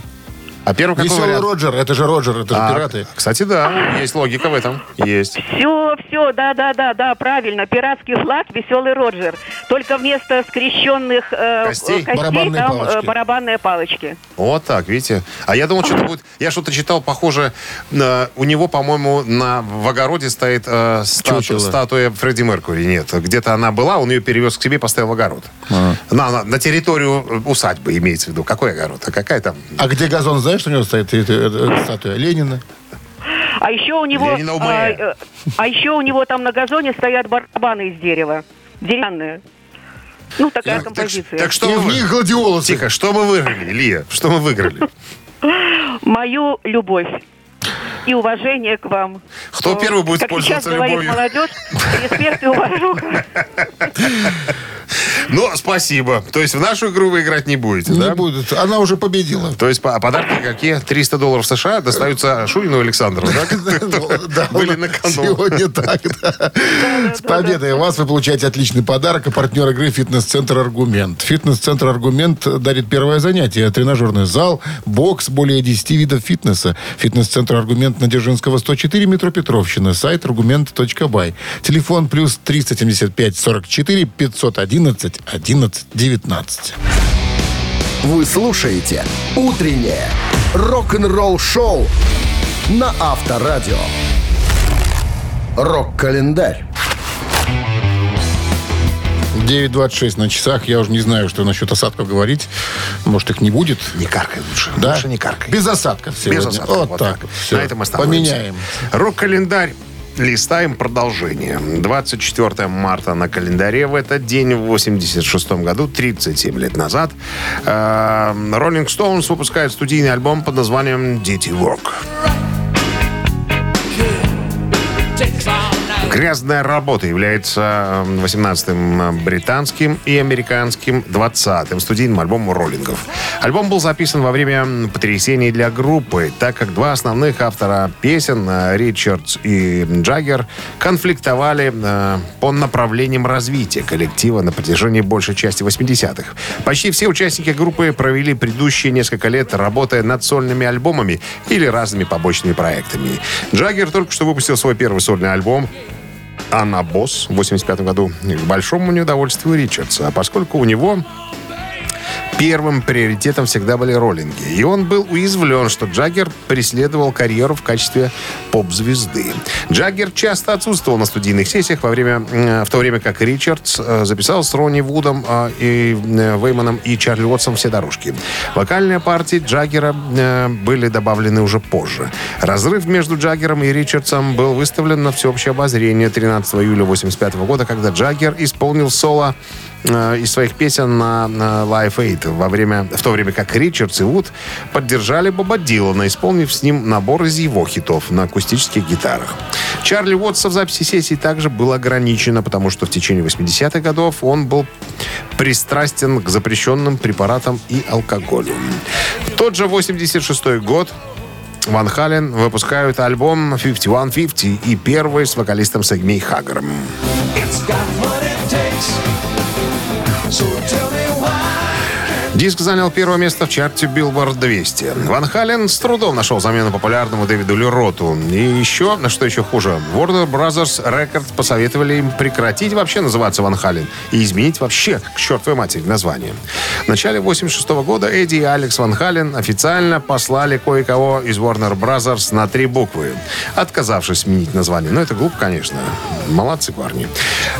А первый какой Веселый вариант? Роджер, это же Роджер, это же А, пираты. Кстати, да, есть логика в этом. Есть. Все, все, да, да, да, да, правильно. Пиратский флаг, веселый Роджер. Только вместо скрещенных э, Костей? э, Барабанные там э, палочки. барабанные палочки. Вот так, видите. А я думал, что-то будет... Я что-то читал, похоже, на- у него, по-моему, на, в огороде стоит э, стату- Чучело. статуя Фредди Меркури. Нет, где-то она была, он ее перевез к себе, поставил в огород. А. На, на, на территорию усадьбы имеется в виду. Какой огород? А какая там? А где газон, знаешь, что у него стоит эта, эта статуя? Ленина. А еще у него, а, э, а еще у него там на газоне стоят барабаны из дерева, деревянные. Ну, такая Так, так, композиция. так что И в мы... них гладиолусы. Тихо, что мы выиграли, Лия? Что мы выиграли? Мою любовь и уважение к вам. Кто Э, первый будет как сейчас пользоваться говорит любовью? молодежь, респект и уважуха. Ну, спасибо. То есть в нашу игру вы играть не будете, Не да? будет. Она уже победила. То есть по- подарки какие? 300 долларов США достаются Шурину Александру, да? Да, Были на кону. Сегодня так, да. С победой вас вы получаете отличный подарок. А партнер игры «Фитнес-центр Аргумент». «Фитнес-центр Аргумент» дарит первое занятие. Тренажерный зал, бокс, более 10 видов фитнеса. «Фитнес-центр Аргумент» на Дзержинского, 104, метро Петровщина. Сайт аргумент.бай. Телефон плюс 375 44 511 11 19. Вы слушаете «Утреннее рок-н-ролл-шоу» на Авторадио. Рок-календарь. 9.26 на часах. Я уже не знаю, что насчет осадков говорить. Может, их не будет. Не каркай лучше. Да? Лучше не каркай. Без осадков сегодня. Без осадков. Вот, Вот так. так. Всё. На этом остановимся. Поменяем. Рок-календарь. Листаем продолжение. 24 марта на календаре в этот день, в 86 году, 37 лет назад, э, Rolling Stones выпускает студийный альбом под названием «Dirty Work». «Грязная работа» является 18-м британским и американским 20-м студийным альбомом роллингов. Альбом был записан во время потрясений для группы, так как два основных автора песен, э, Ричардс и Джаггер, конфликтовали э, по направлениям развития коллектива на протяжении большей части 80-х. Почти все участники группы провели предыдущие несколько лет, работая над сольными альбомами или разными побочными проектами. Джаггер только что выпустил свой первый сольный альбом Анна Босс в 85 году. К большому неудовольствию Ричардса, поскольку у него первым приоритетом всегда были роллинги. И он был уязвлен, что Джаггер преследовал карьеру в качестве поп-звезды. Джаггер часто отсутствовал на студийных сессиях во время, э, в то время как Ричардс э, записал с Ронни Вудом э, и э, Вейманом и Чарли Уотсом все дорожки. Вокальные партии Джаггера были добавлены уже позже. Разрыв между Джаггером и Ричардсом был выставлен на всеобщее обозрение 13 июля 1985 года, когда Джаггер исполнил соло из своих песен на, Live Aid, во время, в то время как Ричардс и Вуд поддержали Боба Дилана, исполнив с ним набор из его хитов на акустических гитарах. Чарли Уотса в записи сессии также было ограничено, потому что в течение 80-х годов он был пристрастен к запрещенным препаратам и алкоголю. В тот же 86 год Ван Хален выпускают альбом 5150 и первый с вокалистом Сегмей Хаггером. Диск занял первое место в чарте Billboard 200. Ван Хален с трудом нашел замену популярному Дэвиду Лероту. И еще, на что еще хуже, Warner Brothers Records посоветовали им прекратить вообще называться Ван Хален и изменить вообще к чертовой матери название. В начале 86 года Эдди и Алекс Ван Хален официально послали кое-кого из Warner Brothers на три буквы, отказавшись сменить название. Но это глупо, конечно. Молодцы парни.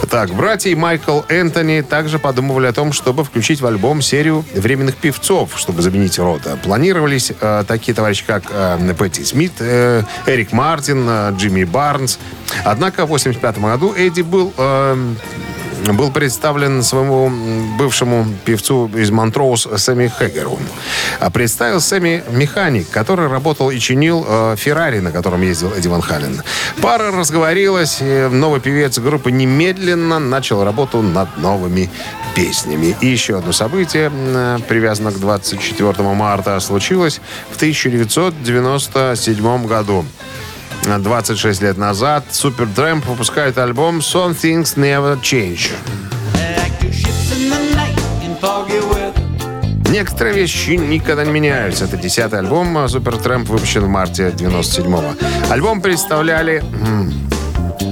Так, братья Майкл Энтони также подумывали о том, чтобы включить в альбом серию временных певцов, чтобы заменить Рота. Планировались э, такие товарищи, как э, Пэтти Смит, э, Эрик Мартин, э, Джимми Барнс. Однако в 1985 году Эдди был... э, был представлен своему бывшему певцу из Монтроуз Сэмми Хэггеру. А представил Сэмми механик, который работал и чинил э, Феррари, на котором ездил Эдди Ван Хален. Пара разговорилась, и новый певец группы немедленно начал работу над новыми песнями. И еще одно событие, м, привязано к 24 марта, случилось в 1997 году. 26 лет назад Supertramp выпускает альбом Some Things Never Change. Некоторые вещи никогда не меняются. Это десятый альбом а Supertramp, выпущен в марте 97-го. Альбом представляли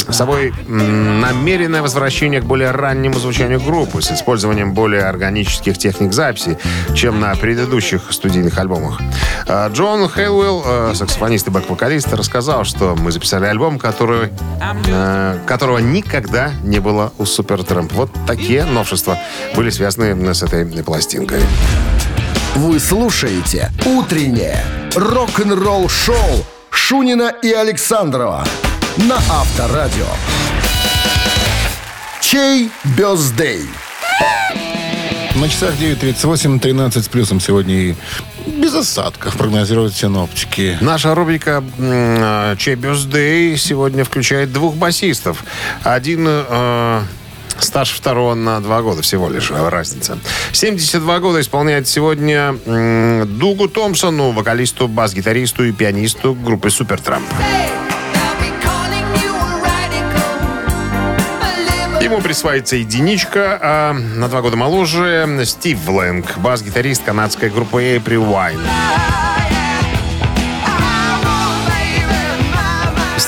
собой м, намеренное возвращение к более раннему звучанию группы с использованием более органических техник записи, чем на предыдущих студийных альбомах. А, Джон Хейлвелл, э, саксофонист и бэк-вокалист, рассказал, что мы записали альбом, который, э, которого никогда не было у Supertramp. Вот такие новшества были связаны с этой пластинкой. Вы слушаете «Утреннее рок-н-ролл-шоу» Шунина и Александрова на Авторадио. Чей бездей? На часах 9.38, 13 с плюсом сегодня и без осадков прогнозируют синоптики. Наша рубрика м, «Чей бюздей» сегодня включает двух басистов. Один э, стаж второго на два года всего лишь э, разница. 72 года исполняет сегодня Дугу Томпсону, вокалисту, бас-гитаристу и пианисту группы Супертрамп. Ему присваивается единичка, а на два года моложе Стив Лэнг, бас-гитарист канадской группы April Wine.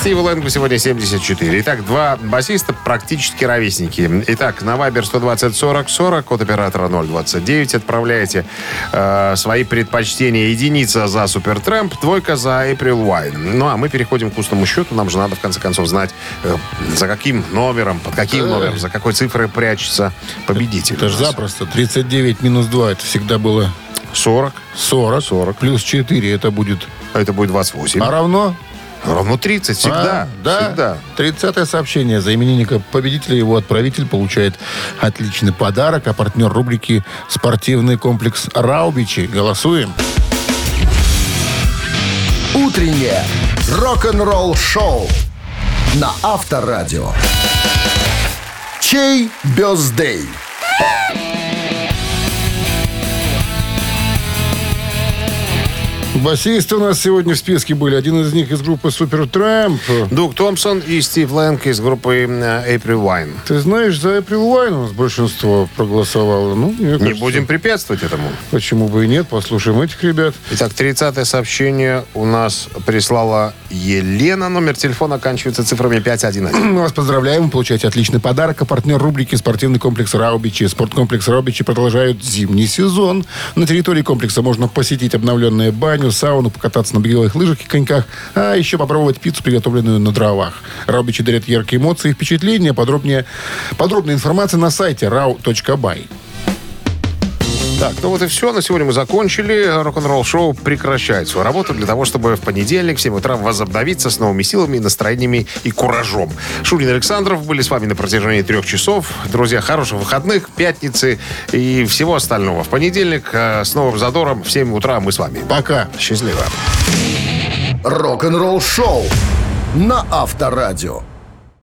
Стиву Лэнгу сегодня 74. Итак, два басиста практически ровесники. Итак, на Вайбер 120 40 40, код оператора 029. Отправляете э, свои предпочтения. Единица за Супертрэмп, двойка за April Wine. Ну, а мы переходим к устному счету. Нам же надо, в конце концов, знать, э, за каким номером, под каким номером, за какой цифрой прячется победитель. Это же запросто. 39 минус 2, это всегда было 40. 40. 40. Плюс 4, это будет... Это будет 28. А равно? Ровно 30, всегда. А, да. Всегда. 30 сообщение. За именинника победителя его отправитель получает отличный подарок. А партнер рубрики «Спортивный комплекс Раубичи». Голосуем. Утреннее рок-н-ролл-шоу на Авторадио. Чей бездей? Басисты у нас сегодня в списке были. Один из них из группы Супер Трамп. Дуг Томпсон и Стив Лэнг из группы э, April Wine. Ты знаешь, за April Wine у нас большинство проголосовало. Ну, мне Не кажется, будем препятствовать этому. Почему бы и нет? Послушаем этих ребят. Итак, 30 сообщение у нас прислала Елена. Номер телефона оканчивается цифрами 511. Мы вас поздравляем. Вы получаете отличный подарок. А партнер рубрики «Спортивный комплекс Раубичи». Спорткомплекс Раубичи продолжают зимний сезон. На территории комплекса можно посетить обновленные баню, сауну, покататься на беговых лыжах и коньках, а еще попробовать пиццу, приготовленную на дровах. Раубичи дарят яркие эмоции и впечатления. Подробнее, подробная информация на сайте rau.by. Так, ну вот и все. На сегодня мы закончили. Рок-н-ролл шоу прекращает свою работу для того, чтобы в понедельник в 7 утра возобновиться с новыми силами, настроениями и куражом. Шурин Александров были с вами на протяжении трех часов. Друзья, хороших выходных, пятницы и всего остального. В понедельник э, с новым задором в 7 утра мы с вами. Пока. Счастливо. Рок-н-ролл-шоу на Авторадио.